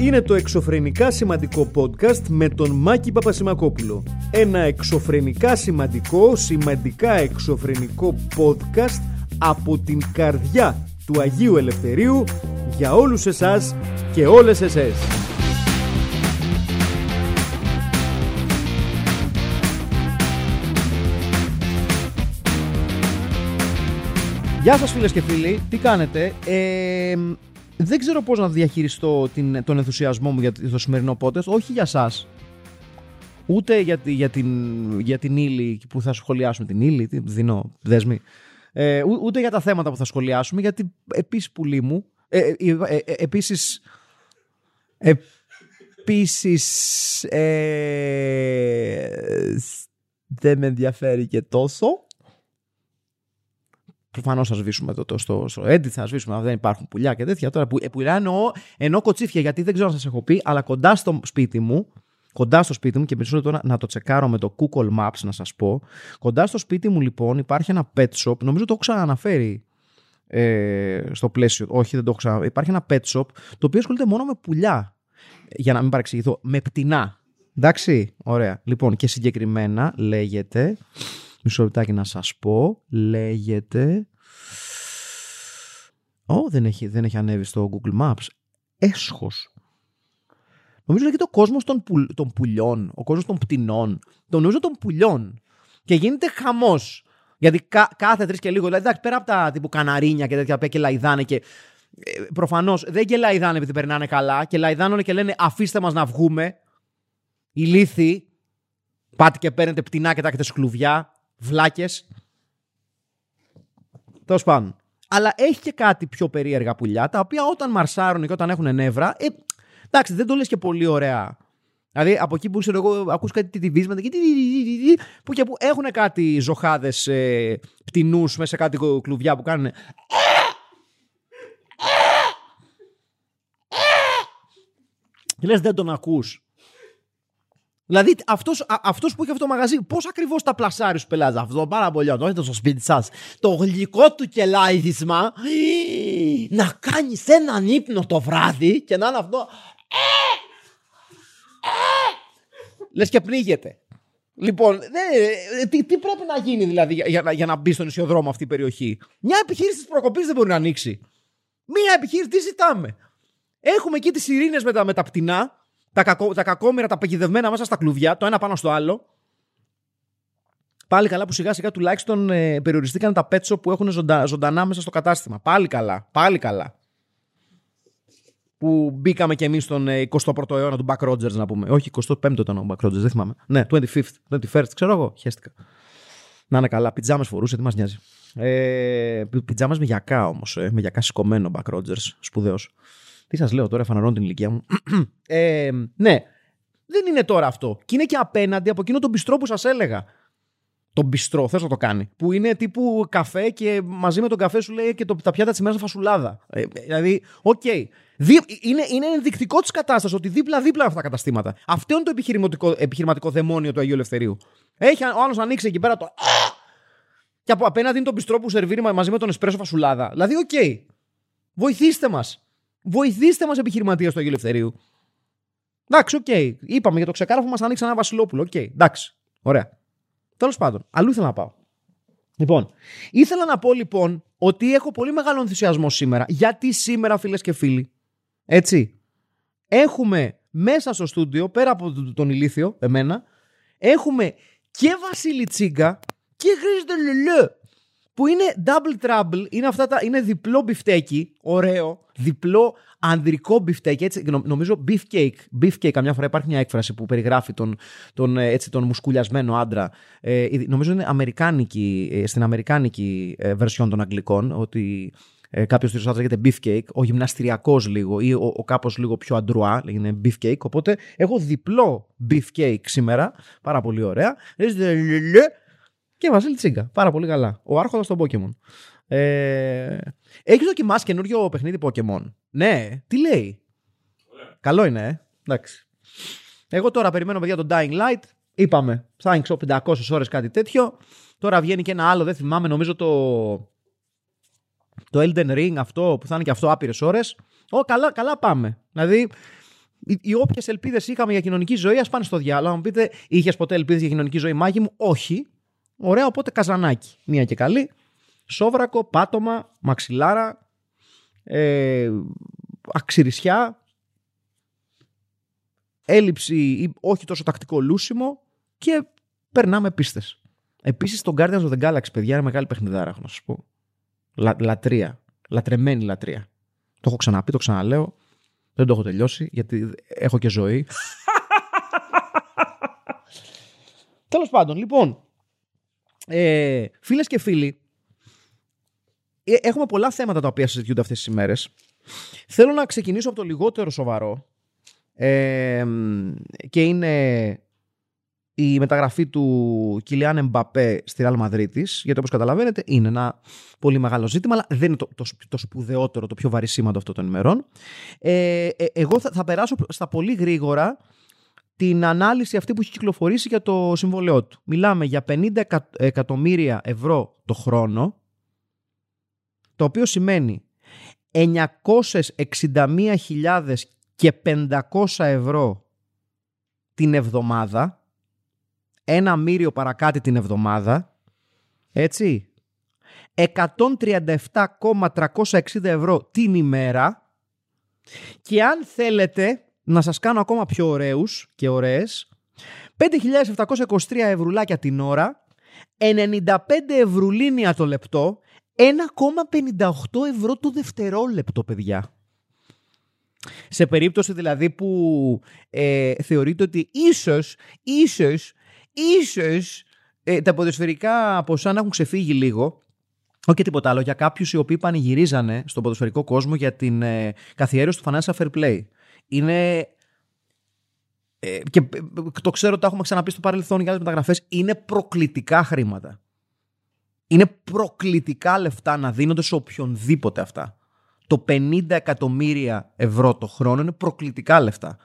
είναι το εξωφρενικά σημαντικό podcast με τον Μάκη Παπασημακόπουλο. Ένα εξωφρενικά σημαντικό, σημαντικά εξωφρενικό podcast από την καρδιά του Αγίου Ελευθερίου για όλους εσάς και όλες εσές. Γεια σας φίλες και φίλοι, τι κάνετε; Ε, δεν ξέρω πώς να διαχειριστώ την, τον ενθουσιασμό μου για το σημερινό podcast, όχι για σας. Ούτε για, τη- για, την, για την ύλη που θα σχολιάσουμε, την ύλη, τι δίνω δέσμη. Ε, ού- ούτε για τα θέματα που θα σχολιάσουμε, γιατί επίσης πουλί μου, ε, ε, ε, ε, επίσης, επίσης, ε, δεν με ενδιαφέρει και τόσο. Προφανώς θα σβήσουμε το, το, στο, στο edit, θα σβήσουμε. αν Δεν υπάρχουν πουλιά και τέτοια. Τώρα που, ε, πουλιά εννοώ, εννοώ κοτσίφια, γιατί δεν ξέρω αν σας έχω πει, αλλά κοντά στο σπίτι μου, κοντά στο σπίτι μου και περισσότερο τώρα να το τσεκάρω με το Google Maps να σας πω. Κοντά στο σπίτι μου λοιπόν υπάρχει ένα pet shop, νομίζω το έχω ξαναναφέρει ε, στο πλαίσιο. Όχι, δεν το έχω ξανα... Υπάρχει ένα pet shop το οποίο ασχολείται μόνο με πουλιά. Για να μην παρεξηγηθώ, με πτηνά. Εντάξει, ωραία. Λοιπόν, και συγκεκριμένα λέγεται. Μισό λεπτάκι να σας πω. Λέγεται. Ω, δεν έχει, δεν έχει ανέβει στο Google Maps. Έσχος. Νομίζω λέγεται ο κόσμος των, πουλ, των πουλιών, ο κόσμος των πτηνών. Το νομίζω των πουλιών. Και γίνεται χαμός. Γιατί κα- κάθε τρεις και λίγο, δηλαδή εντάξει, πέρα από τα τύπου καναρίνια και τέτοια που και λαϊδάνε και ε, προφανώς δεν γελαϊδάνε επειδή περνάνε καλά και λαϊδάνουν και λένε αφήστε μας να βγούμε. Ηλίθιοι. Πάτε και παίρνετε πτηνά και τα έχετε σκλουβιά. Βλάκες. Τέλος πάντων. Αλλά έχει και κάτι πιο περίεργα πουλιά, τα οποία όταν μαρσάρουν και όταν έχουν νεύρα, ε, εντάξει, δεν το λες και πολύ ωραία. Δηλαδή από εκεί που ξέρω εγώ, ακούς κάτι τιτιβίσματα και τι- τι- τι- τι- τι- που και που έχουν κάτι ζωχάδες ε, πτηνούς μέσα σε κάτι κλουβιά που κάνουν και λες δεν τον ακούς. Δηλαδή αυτός, α- αυτός που έχει αυτό το μαγαζί, πώς ακριβώς τα πλασάρει στους πελάτες; Αυτό πάρα πολύ, το έχετε στο σπίτι σας. Το γλυκό του κελάιδισμα να κάνεις έναν ύπνο το βράδυ και να είναι αυτό Λες και πνίγεται. Λοιπόν, δε, τι, τι πρέπει να γίνει δηλαδή για, για, να- για να μπει στον ισιοδρόμο αυτή η περιοχή; Μια επιχείρηση της προκοπής δεν μπορεί να ανοίξει. Μια επιχείρηση, τι ζητάμε; Έχουμε εκεί τις ειρήνες με τα, με τα πτηνά, τα, κακό, τα κακόμοιρα, τα παγιδευμένα μέσα στα κλουβιά, το ένα πάνω στο άλλο. Πάλι καλά που σιγά σιγά τουλάχιστον ε, περιοριστήκαν τα πέτσο που έχουν ζωντανά, ζωντανά μέσα στο κατάστημα. Πάλι καλά. Πάλι καλά. Που μπήκαμε κι εμείς στον ε, 21ο αιώνα του Buck Rogers να πούμε. Όχι, 25ο ήταν ο Buck Rogers, δεν θυμάμαι. Ναι, 25th, 21st, ξέρω εγώ. Χαίστηκα. Να είναι καλά. Πιτζάμες φορούσε, τι μας νοιάζει. Ε, Πιτζάμες με γιακά όμως. Ε, με γιακά σηκωμένο Buck Rogers. Σπουδαίος. Τι σας λέω τώρα, φανερώνω την ηλικία μου. ε, ναι, δεν είναι τώρα αυτό. Και είναι και απέναντι από εκείνο το μπιστρό που σας έλεγα. Το μπιστρό, θες να το κάνει. Που είναι τύπου καφέ και μαζί με τον καφέ σου λέει και το, τα πιάτα της ημέρας φασουλάδα. Ε, δηλαδή, οκ. Δι- Είναι, είναι ενδεικτικό της κατάστασης ότι δίπλα-δίπλα είναι αυτά τα καταστήματα. Αυτό είναι το επιχειρηματικό, επιχειρηματικό δαιμόνιο του Αγίου Ελευθερίου. Έχει ο άλλος ανοίξει εκεί πέρα το. Και από απέναντι είναι το μπιστρό που σερβίρει μα- μαζί με τον εσπρέσο φασουλάδα. Δηλαδή, οκ. Βοηθήστε μας. Βοηθήστε μας, επιχειρηματίες του Αγίου Ελευθερίου. Εντάξει, οκ. Είπαμε για το ξεκάρφωμα μας ανοίξει ένα Βασιλόπουλο. Οκ. Εντάξει. Ωραία. Τέλος πάντων, αλλού ήθελα να πάω. Λοιπόν, ήθελα να πω λοιπόν ότι έχω πολύ μεγάλο ενθουσιασμό σήμερα. Γιατί σήμερα, φίλες και φίλοι, έτσι, έχουμε μέσα στο στούντιο, πέρα από τον- τον ηλίθιο, εμένα, έχουμε και Βασίλη Τσίγκα και Χρήστο Λελέ. Που είναι double trouble, είναι, αυτά τα, είναι διπλό μπιφτέκι, ωραίο, διπλό ανδρικό μπιφτέκι, έτσι, νο- νομίζω beefcake. Beefcake, καμιά φορά υπάρχει μια έκφραση που περιγράφει τον, τον, ε, έτσι, τον μουσκουλιασμένο άντρα. Ε, η- νομίζω είναι αμερικάνικη, ε, στην αμερικάνικη ε, version των αγγλικών, ότι ε, κάποιος τέτοιο άντρα λέγεται beefcake, ο γυμναστηριακός λίγο ή ο, ο κάπως λίγο πιο αντρουά, λέγεται beefcake. Οπότε έχω διπλό beefcake σήμερα, πάρα πολύ ωραία. Και Βασίλη Τσίγκα. Πάρα πολύ καλά. Ο άρχοντας των Pokémon. Ε, Έχεις δοκιμάσει καινούριο παιχνίδι Pokémon; Ναι, τι λέει; Καλό είναι, ε. Εντάξει. Εγώ τώρα περιμένω παιδιά τον Dying Light. Είπαμε, θα ανοίξω 500 ώρες κάτι τέτοιο. Τώρα βγαίνει και ένα άλλο, δεν θυμάμαι, νομίζω το. Το Elden Ring αυτό που θα είναι και αυτό άπειρες ώρες. Ω, καλά, καλά πάμε. Δηλαδή, οι, οι όποιες ελπίδες είχαμε για κοινωνική ζωή, ας πάνε στο διάλογο. μου πείτε, είχες ποτέ ελπίδες για κοινωνική ζωή, μάγη μου. Όχι. Ωραία, οπότε καζανάκι. Μία και καλή. Σόβρακο, πάτωμα, μαξιλάρα, ε, αξιρισιά, έλλειψη ή όχι τόσο τακτικό λούσιμο και περνάμε πίστες. Επίσης το Guardians of the Galaxy, παιδιά, είναι μεγάλη παιχνιδάρα, έχω να σας πω. Λα, λατρεία. Λατρεμένη λατρεία. Το έχω ξαναπεί, το ξαναλέω. Δεν το έχω τελειώσει, γιατί έχω και ζωή. Τέλος πάντων, λοιπόν, ε, φίλες και φίλοι, ε, έχουμε πολλά θέματα τα οποία συζητιούνται αυτές τις ημέρες. Θέλω να ξεκινήσω από το λιγότερο σοβαρό ε, και είναι η μεταγραφή του Κιλιάν Εμπαπέ στη Ραλ Μαδρίτης, γιατί όπως καταλαβαίνετε είναι ένα πολύ μεγάλο ζήτημα, αλλά δεν είναι το, το, το σπουδαιότερο, το πιο βαρισίμαντο αυτό των ημερών. Ε, ε, εγώ θα, θα περάσω στα πολύ γρήγορα την ανάλυση αυτή που έχει κυκλοφορήσει για το συμβολαιό του. Μιλάμε για 50 εκατομμύρια ευρώ το χρόνο, το οποίο σημαίνει 961.000 και 500 ευρώ την εβδομάδα, ένα μύριο παρακάτι την εβδομάδα, έτσι, 137,360 ευρώ την ημέρα και αν θέλετε να σας κάνω ακόμα πιο ωραίους και ωραίες, 5.723 ευρουλάκια την ώρα, 95 ευρουλίνια το λεπτό, 1,58 ευρώ το δευτερόλεπτο, παιδιά. Σε περίπτωση δηλαδή που ε, θεωρείτε ότι ίσως, ίσως, ίσως ε, τα ποδοσφαιρικά ποσά να έχουν ξεφύγει λίγο, όχι τίποτα άλλο, για κάποιους οι οποίοι πανηγυρίζανε στον ποδοσφαιρικό κόσμο για την ε, καθιέρωση του Financial Fair Play. Είναι. Ε, και ε, το ξέρω ότι τα έχουμε ξαναπεί στο παρελθόν για άλλες μεταγραφές. Είναι προκλητικά χρήματα. Είναι προκλητικά λεφτά να δίνονται σε οποιονδήποτε αυτά. Το 50 εκατομμύρια ευρώ το χρόνο είναι προκλητικά λεφτά.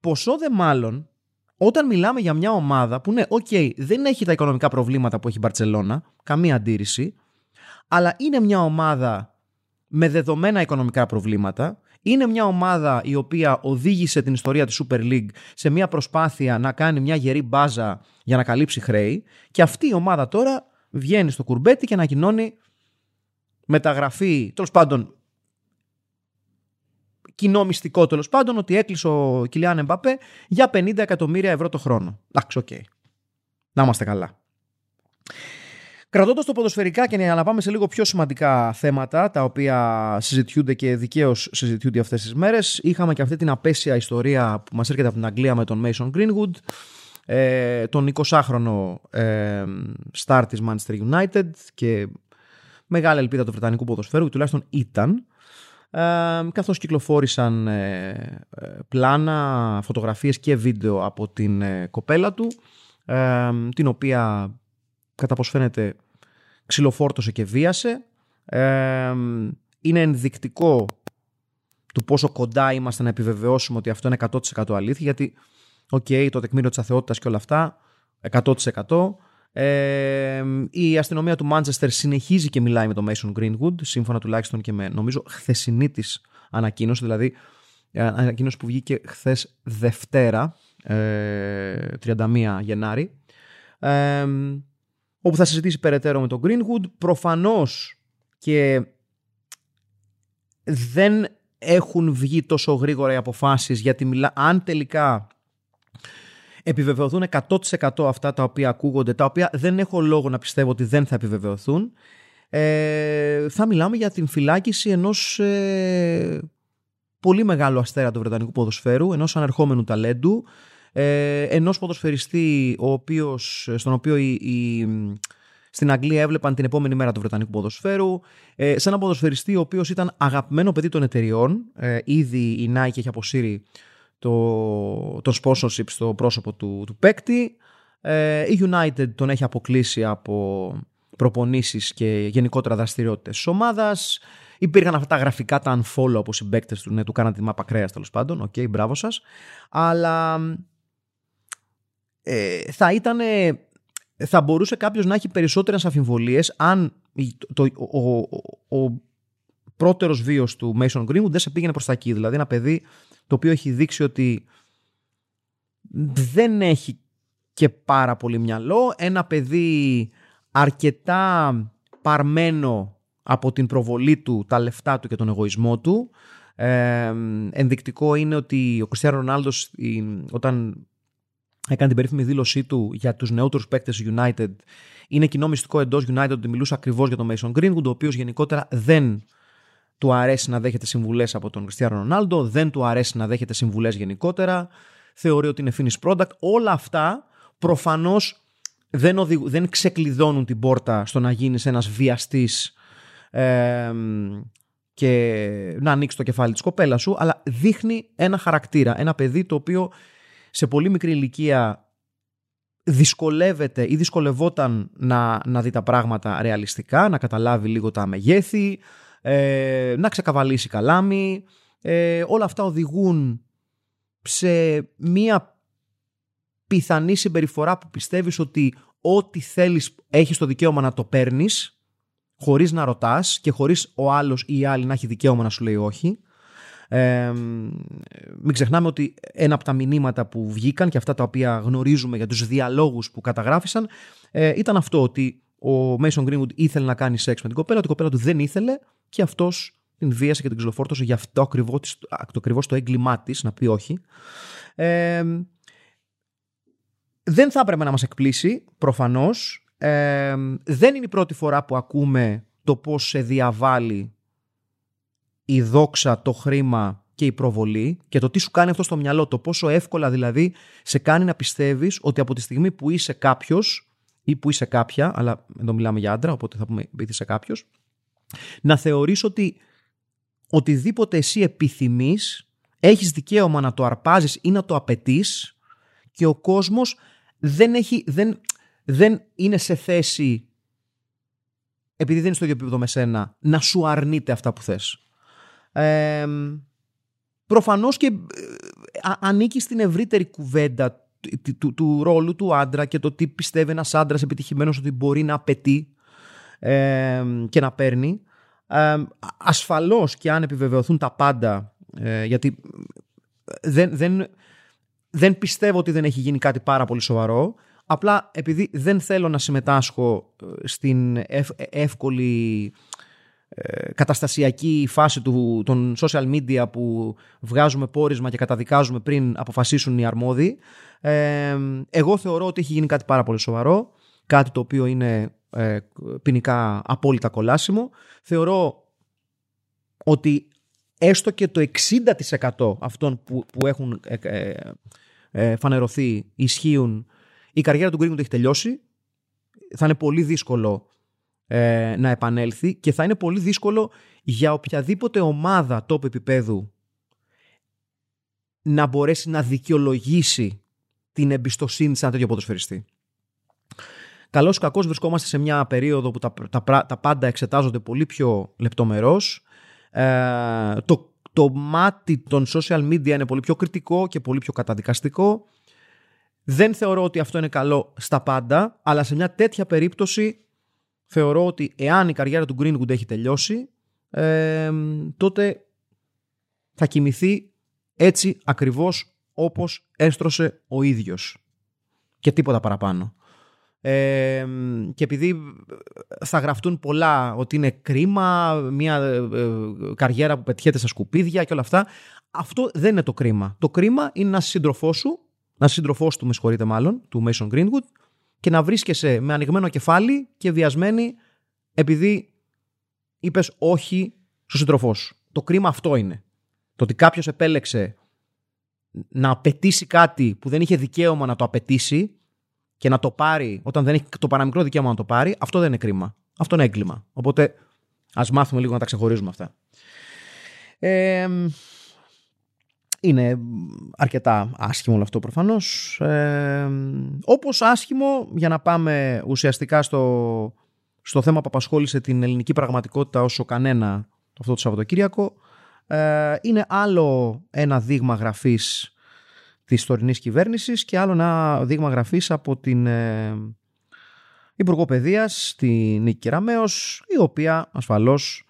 Ποσό δε μάλλον όταν μιλάμε για μια ομάδα που ναι, οκ, δεν έχει τα οικονομικά προβλήματα που έχει η Μπαρτσελώνα, καμία αντίρρηση, αλλά είναι μια ομάδα με δεδομένα οικονομικά προβλήματα. Είναι μια ομάδα η οποία οδήγησε την ιστορία της Super League σε μια προσπάθεια να κάνει μια γερή μπάζα για να καλύψει χρέη και αυτή η ομάδα τώρα βγαίνει στο κουρμπέτι και ανακοινώνει μεταγραφή, τέλος πάντων κοινό μυστικό τέλος πάντων ότι έκλεισε ο Κιλιάν Εμπαπέ για 50 εκατομμύρια ευρώ το χρόνο. Εντάξει, ok. Okay. Να είμαστε καλά. Κρατώντας το ποδοσφαιρικά και να πάμε σε λίγο πιο σημαντικά θέματα, τα οποία συζητιούνται και δικαίως συζητιούνται αυτές τις μέρες, είχαμε και αυτή την απαίσια ιστορία που μας έρχεται από την Αγγλία με τον Mason Greenwood, ε, τον 20χρονο ε, star της Manchester United και μεγάλη ελπίδα του Βρετανικού ποδοσφαίρου, τουλάχιστον ήταν. Ε, καθώς κυκλοφόρησαν ε, ε, πλάνα, φωτογραφίες και βίντεο από την ε, κοπέλα του, την οποία κατά πως φαίνεται ξυλοφόρτωσε και βίασε. είναι ενδεικτικό του πόσο κοντά είμαστε να επιβεβαιώσουμε ότι αυτό είναι 100% αλήθεια, γιατί, ok, okay, το τεκμήριο της αθωότητας και όλα αυτά, 100%. Ε, η αστυνομία του Μάντσεστερ συνεχίζει και μιλάει με τον Mason Greenwood, σύμφωνα τουλάχιστον και με νομίζω χθεσινή της ανακοίνωση, δηλαδή ε, ανακοίνωση που βγήκε χθες Δευτέρα, ε, 31 Γενάρη. Ε, όπου θα συζητήσει περαιτέρω με τον Greenwood. Προφανώς και δεν έχουν βγει τόσο γρήγορα οι αποφάσεις γιατί μιλά, αν τελικά επιβεβαιωθούν 100% αυτά τα οποία ακούγονται, τα οποία δεν έχω λόγο να πιστεύω ότι δεν θα επιβεβαιωθούν, ε, θα μιλάμε για την φυλάκιση ενός ε, πολύ μεγάλου αστέρα του Βρετανικού ποδοσφαίρου, ενός ανερχόμενου ταλέντου, ε, ενός ποδοσφαιριστή ο οποίος, στον οποίο η, στην Αγγλία έβλεπαν την επόμενη μέρα του Βρετανικού ποδοσφαίρου, ε, σε ένα ποδοσφαιριστή ο οποίος ήταν αγαπημένο παιδί των εταιριών, ε, ήδη η Nike έχει αποσύρει το, το sponsorship στο πρόσωπο του, του παίκτη, ε, η United τον έχει αποκλείσει από προπονήσεις και γενικότερα δραστηριότητες της ομάδας, Υπήρχαν αυτά τα γραφικά, τα unfollow όπως οι παίκτες του, ναι, του κάναν τη μάπα κρέας τέλος πάντων, ok, okay, μπράβο σας. Αλλά ε, θα ήταν. Θα μπορούσε κάποιος να έχει περισσότερες αμφιβολίες αν το, ο, ο, ο πρώτερος βίος του Mason Greenwood δεν σε πήγαινε προς τα εκεί. Δηλαδή, ένα παιδί το οποίο έχει δείξει ότι δεν έχει και πάρα πολύ μυαλό. Ένα παιδί αρκετά παρμένο από την προβολή του, τα λεφτά του και τον εγωισμό του. Ε, ενδεικτικό είναι ότι ο Κριστιανό Ρονάλντος όταν έκανε την περίφημη δήλωσή του για τους νεότερους παίκτες United είναι κοινό μυστικό εντός United ότι μιλούσε ακριβώς για τον Mason Greenwood ο οποίος γενικότερα δεν του αρέσει να δέχεται συμβουλές από τον Κριστιανό Ρονάλντο, δεν του αρέσει να δέχεται συμβουλές γενικότερα, θεωρεί ότι είναι finished product. Όλα αυτά προφανώς δεν, δεν ξεκλειδώνουν την πόρτα στο να γίνεις ένας βιαστής ε, και να ανοίξεις το κεφάλι της κοπέλας σου, αλλά δείχνει ένα χαρακτήρα, ένα παιδί το οποίο σε πολύ μικρή ηλικία δυσκολεύεται ή δυσκολευόταν να, να δει τα πράγματα ρεαλιστικά, να καταλάβει λίγο τα μεγέθη, ε, να ξεκαβαλήσει καλάμι. Ε, όλα αυτά οδηγούν σε μία πιθανή συμπεριφορά που πιστεύεις ότι ό,τι θέλεις έχεις το δικαίωμα να το παίρνεις χωρίς να ρωτάς και χωρίς ο άλλος ή η άλλη να έχει δικαίωμα να σου λέει όχι. Ε, μην ξεχνάμε ότι ένα από τα μηνύματα που βγήκαν και αυτά τα οποία γνωρίζουμε για τους διαλόγους που καταγράφησαν ε, ήταν αυτό ότι ο Mason Greenwood ήθελε να κάνει σεξ με την κοπέλα, ότι η κοπέλα του δεν ήθελε και αυτός την βίασε και την ξυλοφόρτωσε για αυτό ακριβώς το, ακριβώς το έγκλημά της, να πει όχι. Ε, δεν θα έπρεπε να μας εκπλήσει, προφανώς. Ε, δεν είναι η πρώτη φορά που ακούμε το πώς σε διαβάλλει η δόξα, το χρήμα και η προβολή και το τι σου κάνει αυτό στο μυαλό, το πόσο εύκολα δηλαδή σε κάνει να πιστεύεις ότι από τη στιγμή που είσαι κάποιος ή που είσαι κάποια, αλλά εδώ μιλάμε για άντρα, οπότε θα πούμε είσαι κάποιος, να θεωρείς ότι οτιδήποτε εσύ επιθυμείς έχεις δικαίωμα να το αρπάζεις ή να το απαιτείς και ο κόσμος δεν, έχει, δεν, δεν είναι σε θέση επειδή δεν είναι στο ίδιο επίπεδο με σένα να σου αρνείται αυτά που θες. Ε, προφανώς και ε, ανήκει στην ευρύτερη κουβέντα του, του, ρόλου του άντρα και το τι πιστεύει ένας άντρας επιτυχημένος ότι μπορεί να απαιτεί και να παίρνει. Ε, ασφαλώς και αν επιβεβαιωθούν τα πάντα ε, γιατί δεν, δεν, δεν πιστεύω ότι δεν έχει γίνει κάτι πάρα πολύ σοβαρό απλά επειδή δεν θέλω να συμμετάσχω στην εύκολη ε, καταστασιακή φάση του, των social media που βγάζουμε πόρισμα και καταδικάζουμε πριν αποφασίσουν οι αρμόδιοι. Ε, εγώ θεωρώ ότι έχει γίνει κάτι πάρα πολύ σοβαρό, κάτι το οποίο είναι ε, ποινικά απόλυτα κολάσιμο. Θεωρώ ότι έστω και το 60% αυτών που, που έχουν ε, ε, φανερωθεί ισχύουν, η καριέρα του Γκρίνγκουντ έχει τελειώσει. Θα είναι πολύ δύσκολο ε, να επανέλθει και θα είναι πολύ δύσκολο για οποιαδήποτε ομάδα τόπου επίπεδου να μπορέσει να δικαιολογήσει την εμπιστοσύνη σε ένα τέτοιο ποδοσφαιριστή. Καλώς ή κακώς βρισκόμαστε σε μια περίοδο που τα, τα, τα πάντα εξετάζονται πολύ πιο λεπτομερώς. Ε, το, το μάτι των social media είναι πολύ πιο κριτικό και πολύ πιο καταδικαστικό. Δεν θεωρώ ότι αυτό είναι καλό στα πάντα, αλλά σε μια τέτοια περίπτωση θεωρώ ότι εάν η καριέρα του Greenwood έχει τελειώσει, ε, τότε θα κοιμηθεί έτσι ακριβώς όπως έστρωσε ο ίδιος. Και τίποτα παραπάνω. Ε, και επειδή θα γραφτούν πολλά ότι είναι κρίμα, μια ε, καριέρα που πετυχαίνει στα σκουπίδια και όλα αυτά, αυτό δεν είναι το κρίμα. Το κρίμα είναι να σύντροφό σου, να σύντροφό του, με συγχωρείτε μάλλον, του Mason Greenwood, και να βρίσκεσαι με ανοιγμένο κεφάλι και βιασμένη επειδή είπες όχι στο σύντροφό σου. Το κρίμα αυτό είναι. Το ότι κάποιος επέλεξε να απαιτήσει κάτι που δεν είχε δικαίωμα να το απαιτήσει και να το πάρει όταν δεν έχει το παραμικρό δικαίωμα να το πάρει, αυτό δεν είναι κρίμα. Αυτό είναι έγκλημα. Οπότε ας μάθουμε λίγο να τα ξεχωρίζουμε αυτά. Ε, είναι αρκετά άσχημο όλο αυτό προφανώς. Ε, όπως άσχημο, για να πάμε ουσιαστικά στο, στο θέμα που απασχόλησε την ελληνική πραγματικότητα όσο κανένα αυτό το Σαββατοκύριακο, ε, είναι άλλο ένα δείγμα γραφής της τωρινής κυβέρνησης και άλλο ένα δείγμα γραφής από την ε, Υπουργό Παιδείας, την Νίκη Κεραμέως, η οποία ασφαλώς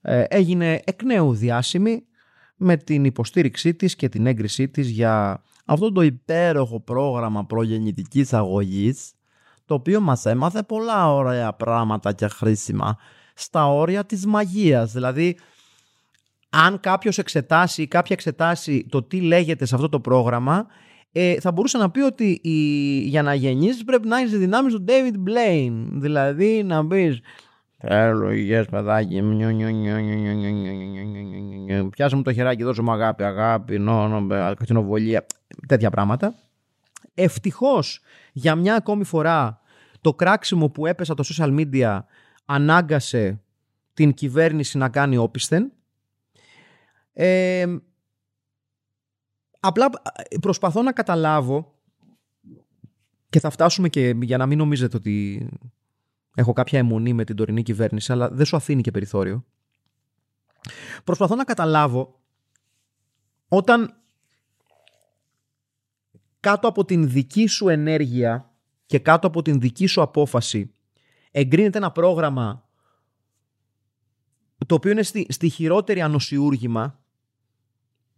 ε, έγινε εκ νέου διάσημη με την υποστήριξή της και την έγκρισή της για αυτό το υπέροχο πρόγραμμα προγεννητικής αγωγής το οποίο μας έμαθε πολλά ωραία πράγματα και χρήσιμα στα όρια της μαγείας. Δηλαδή, αν κάποιος εξετάσει ή κάποια εξετάσει το τι λέγεται σε αυτό το πρόγραμμα, ε, θα μπορούσε να πει ότι η, για να γεννήσεις πρέπει να έχεις δυνάμεις του David Blaine. Δηλαδή να πεις Θέλω υγιές παιδάκι Πιάσε μου το χεράκι, δώσε μου αγάπη, αγάπη, νο, κατσινοβολία, τέτοια πράγματα. Ευτυχώς για μια ακόμη φορά το κράξιμο που έπεσε το social media ανάγκασε την κυβέρνηση να κάνει όπισθεν. Ε, απλά προσπαθώ να καταλάβω και θα φτάσουμε και για να μην νομίζετε ότι έχω κάποια αιμονή με την τωρινή κυβέρνηση, αλλά δεν σου αφήνει και περιθώριο. Προσπαθώ να καταλάβω όταν κάτω από την δική σου ενέργεια και κάτω από την δική σου απόφαση εγκρίνεται ένα πρόγραμμα το οποίο είναι στη, στη χειρότερη ανοσιούργημα,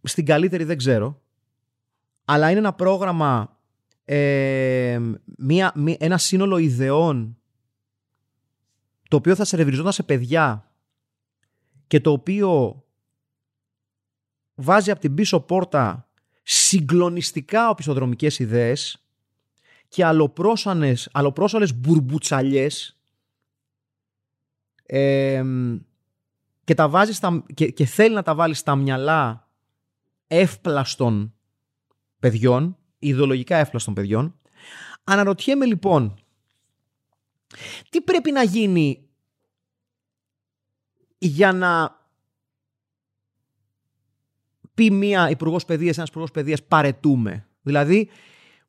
στην καλύτερη δεν ξέρω, αλλά είναι ένα πρόγραμμα, ε, μια, ένα σύνολο ιδεών το οποίο θα σε σε παιδιά και το οποίο βάζει από την πίσω πόρτα συγκλονιστικά οπισθοδρομικές ιδέες και αλλοπρόσανες, αλλοπρόσαλες μπουρμπουτσαλιές και, τα βάζεις στα, και, και θέλει να τα βάλεις στα μυαλά εύπλαστων παιδιών, ιδεολογικά εύπλαστων παιδιών. Αναρωτιέμαι λοιπόν, τι πρέπει να γίνει για να πει μία υπουργός παιδείας, ένας υπουργός παιδείας, παρετούμε; Δηλαδή,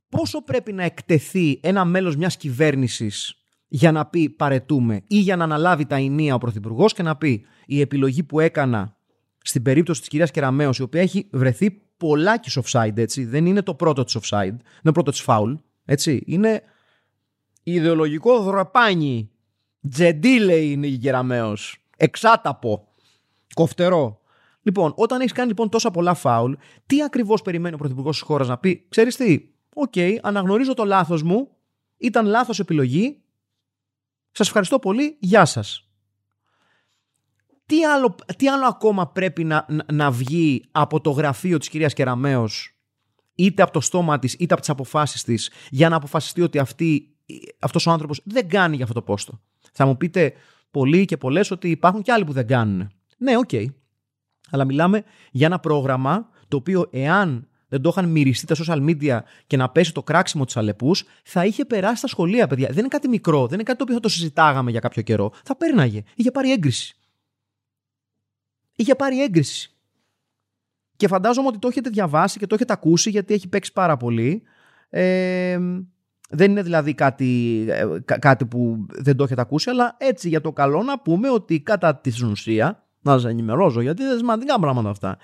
πόσο πρέπει να εκτεθεί ένα μέλος μιας κυβέρνησης για να πει παρετούμε ή για να αναλάβει τα ενία ο Πρωθυπουργός και να πει η επιλογή που έκανα στην περίπτωση της κυρίας Κεραμέο, η οποία έχει βρεθεί πολλάκι offside, έτσι. Δεν είναι το πρώτο της offside, δεν είναι το πρώτο της foul, έτσι. Είναι ιδεολογικό δραπάνι. Τζεντίλε είναι η Κεραμέο. Εξάταπο. Κοφτερό. Λοιπόν, όταν έχεις κάνει λοιπόν τόσα πολλά φάουλ, τι ακριβώς περιμένει ο Πρωθυπουργός της χώρας να πει, Ξέρεις τι, Ok, okay, αναγνωρίζω το λάθος μου, ήταν λάθος επιλογή, σας ευχαριστώ πολύ. Γεια σας. Τι άλλο, τι άλλο ακόμα πρέπει να, να, βγει από το γραφείο της κυρίας Κεραμέως είτε από το στόμα της είτε από τις αποφάσεις της για να αποφασιστεί ότι αυτή, αυτός ο άνθρωπος δεν κάνει για αυτό το πόστο. Θα μου πείτε πολλοί και πολλές ότι υπάρχουν και άλλοι που δεν κάνουν. Ναι, ok. Okay. Αλλά μιλάμε για ένα πρόγραμμα το οποίο εάν δεν το είχαν μυριστεί τα social media και να πέσει το κράξιμο της αλεπούς, θα είχε περάσει στα σχολεία, παιδιά. Δεν είναι κάτι μικρό, δεν είναι κάτι το οποίο θα το συζητάγαμε για κάποιο καιρό. Θα πέρναγε. Είχε πάρει έγκριση. Είχε πάρει έγκριση. Και φαντάζομαι ότι το έχετε διαβάσει και το έχετε ακούσει γιατί έχει παίξει πάρα πολύ. Ε, δεν είναι δηλαδή κάτι, ε, κάτι που δεν το έχετε ακούσει, αλλά έτσι για το καλό να πούμε ότι κατά της ουσία να σας ενημερώσω, γιατί είναι σημαντικά πράγματα αυτά.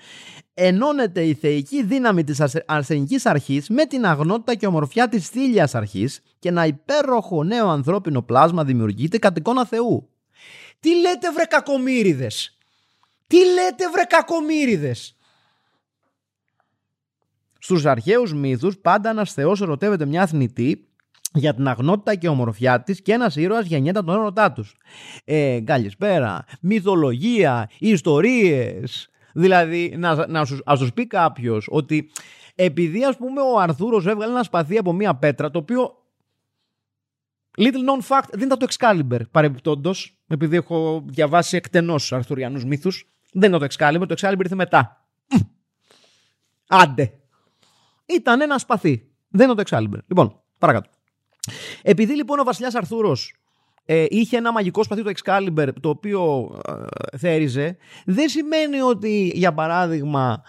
Ενώνεται η θεϊκή δύναμη της αρσενικής αρχής με την αγνότητα και ομορφιά της θήλια αρχής και ένα υπέροχο νέο ανθρώπινο πλάσμα δημιουργείται κατ' εικόνα Θεού. Τι λέτε βρε κακομύριδες! Τι λέτε βρε κακομύριδες! Στους αρχαίους μύθους πάντα ένας θεός ερωτεύεται μια θνητή για την αγνότητα και ομορφιά της και ένας ήρωας γεννιέται τον έρωτά τους. Ε, καλησπέρα, μυθολογία, ιστορίες. Δηλαδή, να, να σου, ας πει κάποιος ότι επειδή ας πούμε ο Αρθούρος έβγαλε ένα σπαθί από μία πέτρα το οποίο Little known fact, δεν ήταν το Excalibur παρεμπιπτόντως, επειδή έχω διαβάσει εκτενώς Αρθουριανούς μύθους. Δεν ήταν το Excalibur, το Excalibur ήρθε μετά. Άντε. Ήταν ένα σπαθί. Δεν ήταν το Excalibur. Λοιπόν, παρακάτω. Επειδή λοιπόν ο βασιλιάς Αρθούρος ε, είχε ένα μαγικό σπαθί του Excalibur το οποίο ε, θέριζε, δεν σημαίνει ότι για παράδειγμα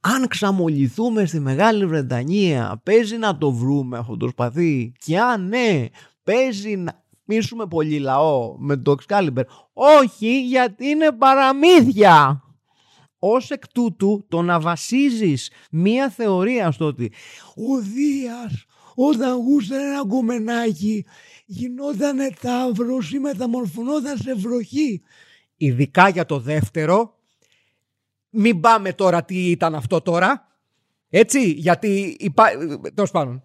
αν ξαμολυθούμε στη Μεγάλη Βρετανία παίζει να το βρούμε αυτό το σπαθί και αν ναι παίζει να μίσουμε πολύ λαό με το Excalibur. Όχι γιατί είναι παραμύθια. Ως εκ τούτου το να βασίζεις μία θεωρία στο ότι ο Δίας όταν γούσταρε ένα κομμενάκι γινόταν ταύρος ή μεταμορφωνόταν σε βροχή. Ειδικά για το δεύτερο μην πάμε τώρα τι ήταν αυτό τώρα. Έτσι, γιατί υπά... Τέλος πάντων.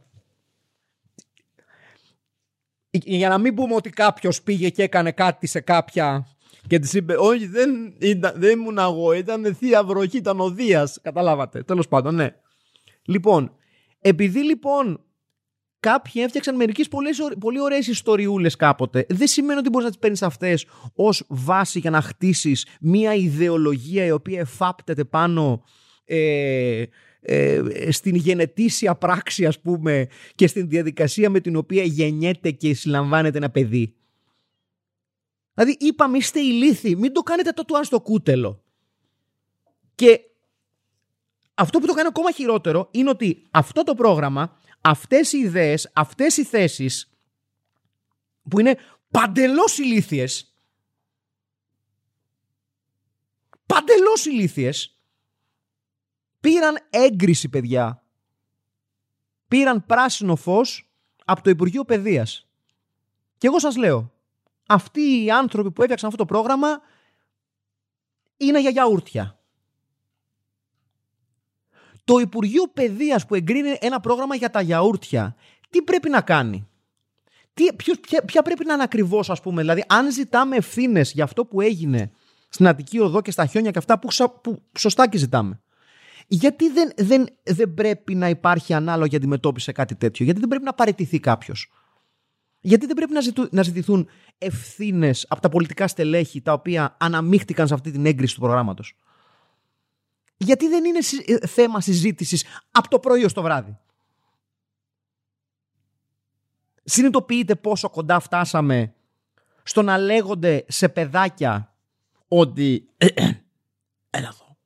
Για να μην πούμε ότι κάποιος πήγε και έκανε κάτι σε κάποια και της είπε: Όχι, δεν, ήταν, δεν ήμουν εγώ, ήταν θεία βροχή, ήταν ο Δίας». Καταλάβατε. Τέλος πάντων, ναι. Λοιπόν, επειδή λοιπόν κάποιοι έφτιαξαν μερικές πολύ, πολύ ωραίες ιστοριούλες κάποτε, δεν σημαίνει ότι μπορείς να τις παίρνεις αυτές ως βάση για να χτίσεις μια ιδεολογία η οποία εφάπτεται πάνω ε, ε, στην γενετήσια πράξη ας πούμε και στην διαδικασία με την οποία γεννιέται και συλλαμβάνεται ένα παιδί. Δηλαδή είπαμε είστε ηλίθιοι, μην το κάνετε το του στο κούτελο. Και αυτό που το κάνει ακόμα χειρότερο είναι ότι αυτό το πρόγραμμα, αυτές οι ιδέες, αυτές οι θέσεις που είναι παντελώς ηλίθιες, παντελώς ηλίθιες, πήραν έγκριση παιδιά. Πήραν πράσινο φως από το Υπουργείο Παιδείας. Και εγώ σας λέω, αυτοί οι άνθρωποι που έφτιαξαν αυτό το πρόγραμμα είναι για γιαούρτια. Το Υπουργείο Παιδείας που εγκρίνει ένα πρόγραμμα για τα γιαούρτια, τι πρέπει να κάνει; Τι, ποιος, ποια, πρέπει να είναι ακριβώς, ας πούμε; Δηλαδή, αν ζητάμε ευθύνες για αυτό που έγινε στην Αττική Οδό και στα χιόνια και αυτά που, που σωστά και ζητάμε. Γιατί δεν, δεν, δεν πρέπει να υπάρχει ανάλογη αντιμετώπιση σε κάτι τέτοιο, Γιατί δεν πρέπει να παραιτηθεί κάποιος; Γιατί δεν πρέπει να, ζητού, να ζητηθούν ευθύνες από τα πολιτικά στελέχη τα οποία αναμίχτηκαν σε αυτή την έγκριση του προγράμματος; Γιατί δεν είναι ε, θέμα συζήτησης από το πρωί ως το βράδυ. Συνειδητοποιείτε πόσο κοντά φτάσαμε στο να λέγονται σε παιδάκια ότι έλα εδώ.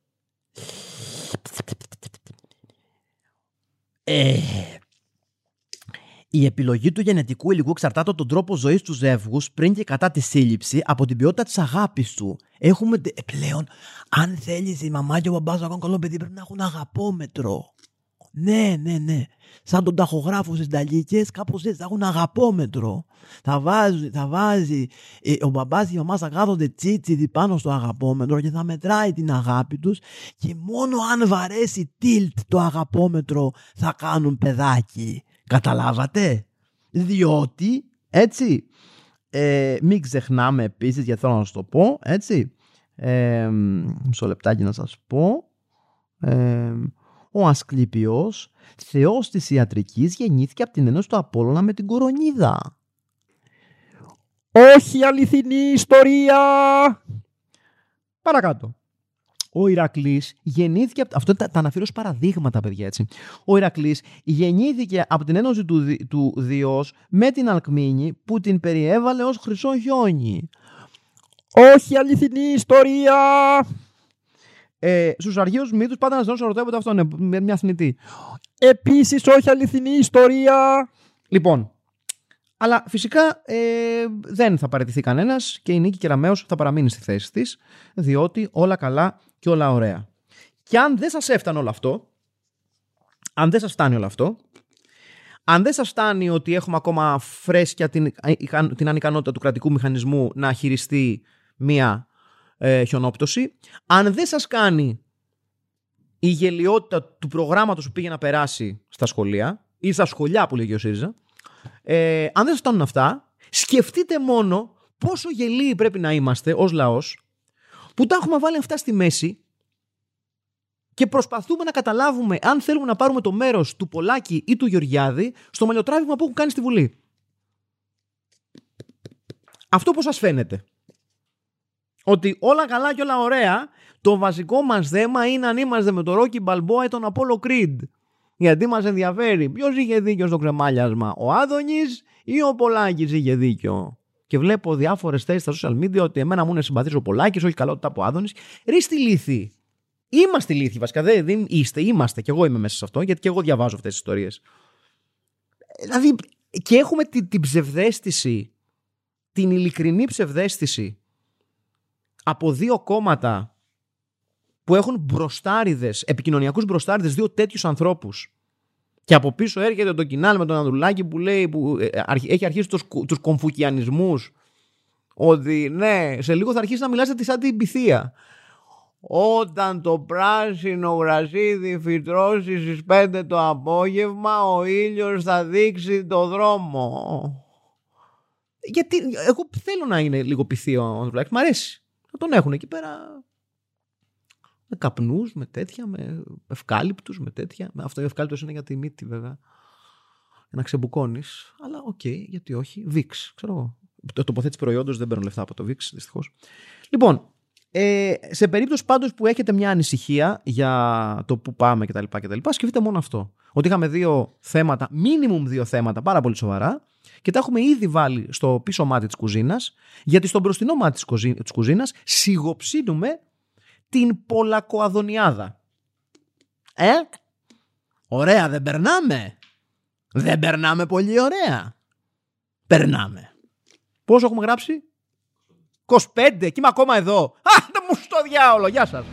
Ε, η επιλογή του γενετικού υλικού εξαρτάται από τον τρόπο ζωής τους ζεύγους πριν και κατά τη σύλληψη από την ποιότητα της αγάπης του. Έχουμε ε, πλέον, αν θέλεις η μαμά και ο μπαμπάς να κάνουν καλό παιδί, πρέπει να έχουν αγαπόμετρο. Ναι, ναι, ναι. Σαν τον ταχογράφο στις ταλίκε, κάπως έτσι θα έχουν αγαπόμετρο. Θα βάζει, θα βάζει ε, ο μπαμπάς και η μαμά θα κάθονται τσίτσι πάνω στο αγαπόμετρο και θα μετράει την αγάπη τους και μόνο αν βαρέσει tilt το αγαπόμετρο θα κάνουν παιδάκι. Καταλάβατε; Διότι, έτσι, ε, μην ξεχνάμε επίσης, γιατί θέλω να σας το πω, έτσι, ε, μισό λεπτάκι να σας πω, ε, ο Ασκλήπιος, θεός της ιατρικής, γεννήθηκε από την ένωση του Απόλλωνα με την κορονίδα. Όχι αληθινή ιστορία! Παρακάτω. Ο Ηρακλής γεννήθηκε. Αυτό τα, τα αναφέρω ως παραδείγματα, παιδιά, έτσι. Ο Ηρακλής γεννήθηκε από την ένωση του, του Διός με την Αλκμίνη που την περιέβαλε ως χρυσό χιόνι. Όχι αληθινή ιστορία! Ε, Στους αρχαίου μύθους πάντα να ρωτάει αυτό είναι με μια θνητή. Επίσης, όχι αληθινή ιστορία. Λοιπόν, αλλά φυσικά ε, δεν θα παραιτηθεί κανένας και η Νίκη Κεραμέο θα παραμείνει στη θέση της, διότι όλα καλά και όλα ωραία. Και αν δεν σας έφτανε όλο αυτό, αν δεν σας φτάνει όλο αυτό, αν δεν σας φτάνει ότι έχουμε ακόμα φρέσκια την, την ανικανότητα του κρατικού μηχανισμού να χειριστεί μία ε, χιονόπτωση, αν δεν σας κάνει η γελιότητα του προγράμματος που πήγε να περάσει στα σχολεία ή στα σχολιά που λέγει ο ΣΥΡΙΖΑ, ε, αν δεν σας φτάνουν αυτά, σκεφτείτε μόνο πόσο γελίοι πρέπει να είμαστε ως λαός που τα έχουμε βάλει αυτά στη μέση και προσπαθούμε να καταλάβουμε αν θέλουμε να πάρουμε το μέρος του Πολάκη ή του Γεωργιάδη στο μαλλιοτράβημα που έχουν κάνει στη Βουλή. Αυτό πώς σας φαίνεται; Ότι όλα καλά και όλα ωραία, το βασικό μας θέμα είναι αν είμαστε με τον Ρόκι Μπαλμπόα ή τον Απόλο Κρίντ. Γιατί μας ενδιαφέρει ποιος είχε δίκιο στο κρεμάλιασμα, ο Άδωνης ή ο Πολάκης είχε δίκιο; Και βλέπω διάφορες θέσεις στα social media ότι εμένα μου είναι συμπαθής ο Πολάκης, όχι καλό από Άδωνης. Ρε στη λύθη. Είμαστε λύθοι βασικά. Δεν, είστε, είμαστε. Και εγώ είμαι μέσα σε αυτό, γιατί και εγώ διαβάζω αυτές τις ιστορίες. Δηλαδή, και έχουμε την, την ψευδέστηση, την ειλικρινή ψευδέστηση από δύο κόμματα που έχουν μπροστάριδες, επικοινωνιακούς μπροστάριδες, δύο τέτοιους ανθρώπους και από πίσω έρχεται το κοινάλ με τον Ανδρουλάκη που λέει, που ε, έχει αρχίσει τους, τους κομφουκιανισμούς, ότι ναι, σε λίγο θα αρχίσει να μιλάς σαν την πυθία. Όταν το πράσινο γρασίδι φυτρώσει στις 5 το απόγευμα, ο ήλιος θα δείξει το δρόμο. Γιατί εγώ θέλω να είναι λίγο Πυθία ο Ανδρουλάκης, μ' αρέσει. Να τον έχουν εκεί πέρα με καπνούς, με τέτοια, με ευκάλυπτους, με τέτοια. Αυτό ο ευκάλυπτος είναι για τη μύτη βέβαια. Για να ξεμπουκώνεις. Αλλά ok, okay, γιατί όχι. Vicks, ξέρω εγώ. Το τοποθέτηση προϊόντος δεν παίρνω λεφτά από το Vicks, δυστυχώς. Λοιπόν, ε, σε περίπτωση πάντως που έχετε μια ανησυχία για το που πάμε κτλ. κτλ σκεφτείτε μόνο αυτό. Ότι είχαμε δύο θέματα, μίνιμουμ δύο θέματα πάρα πολύ σοβαρά και τα έχουμε ήδη βάλει στο πίσω μάτι της κουζίνας γιατί στο μπροστινό μάτι της κουζίνας σιγοψύνουμε την Πολακοαδονιάδα. Ε, ωραία δεν περνάμε. Δεν περνάμε πολύ ωραία. Περνάμε. Πόσο έχουμε γράψει; 25 και είμαι ακόμα εδώ. Α, δεν μου στο διάολο. Γεια σας.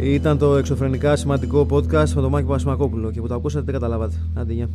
Ήταν το εξωφρενικά σημαντικό podcast με τον Μάκη Πασμακόπουλο και που το ακούσατε δεν καταλάβατε. Άντε, γεια.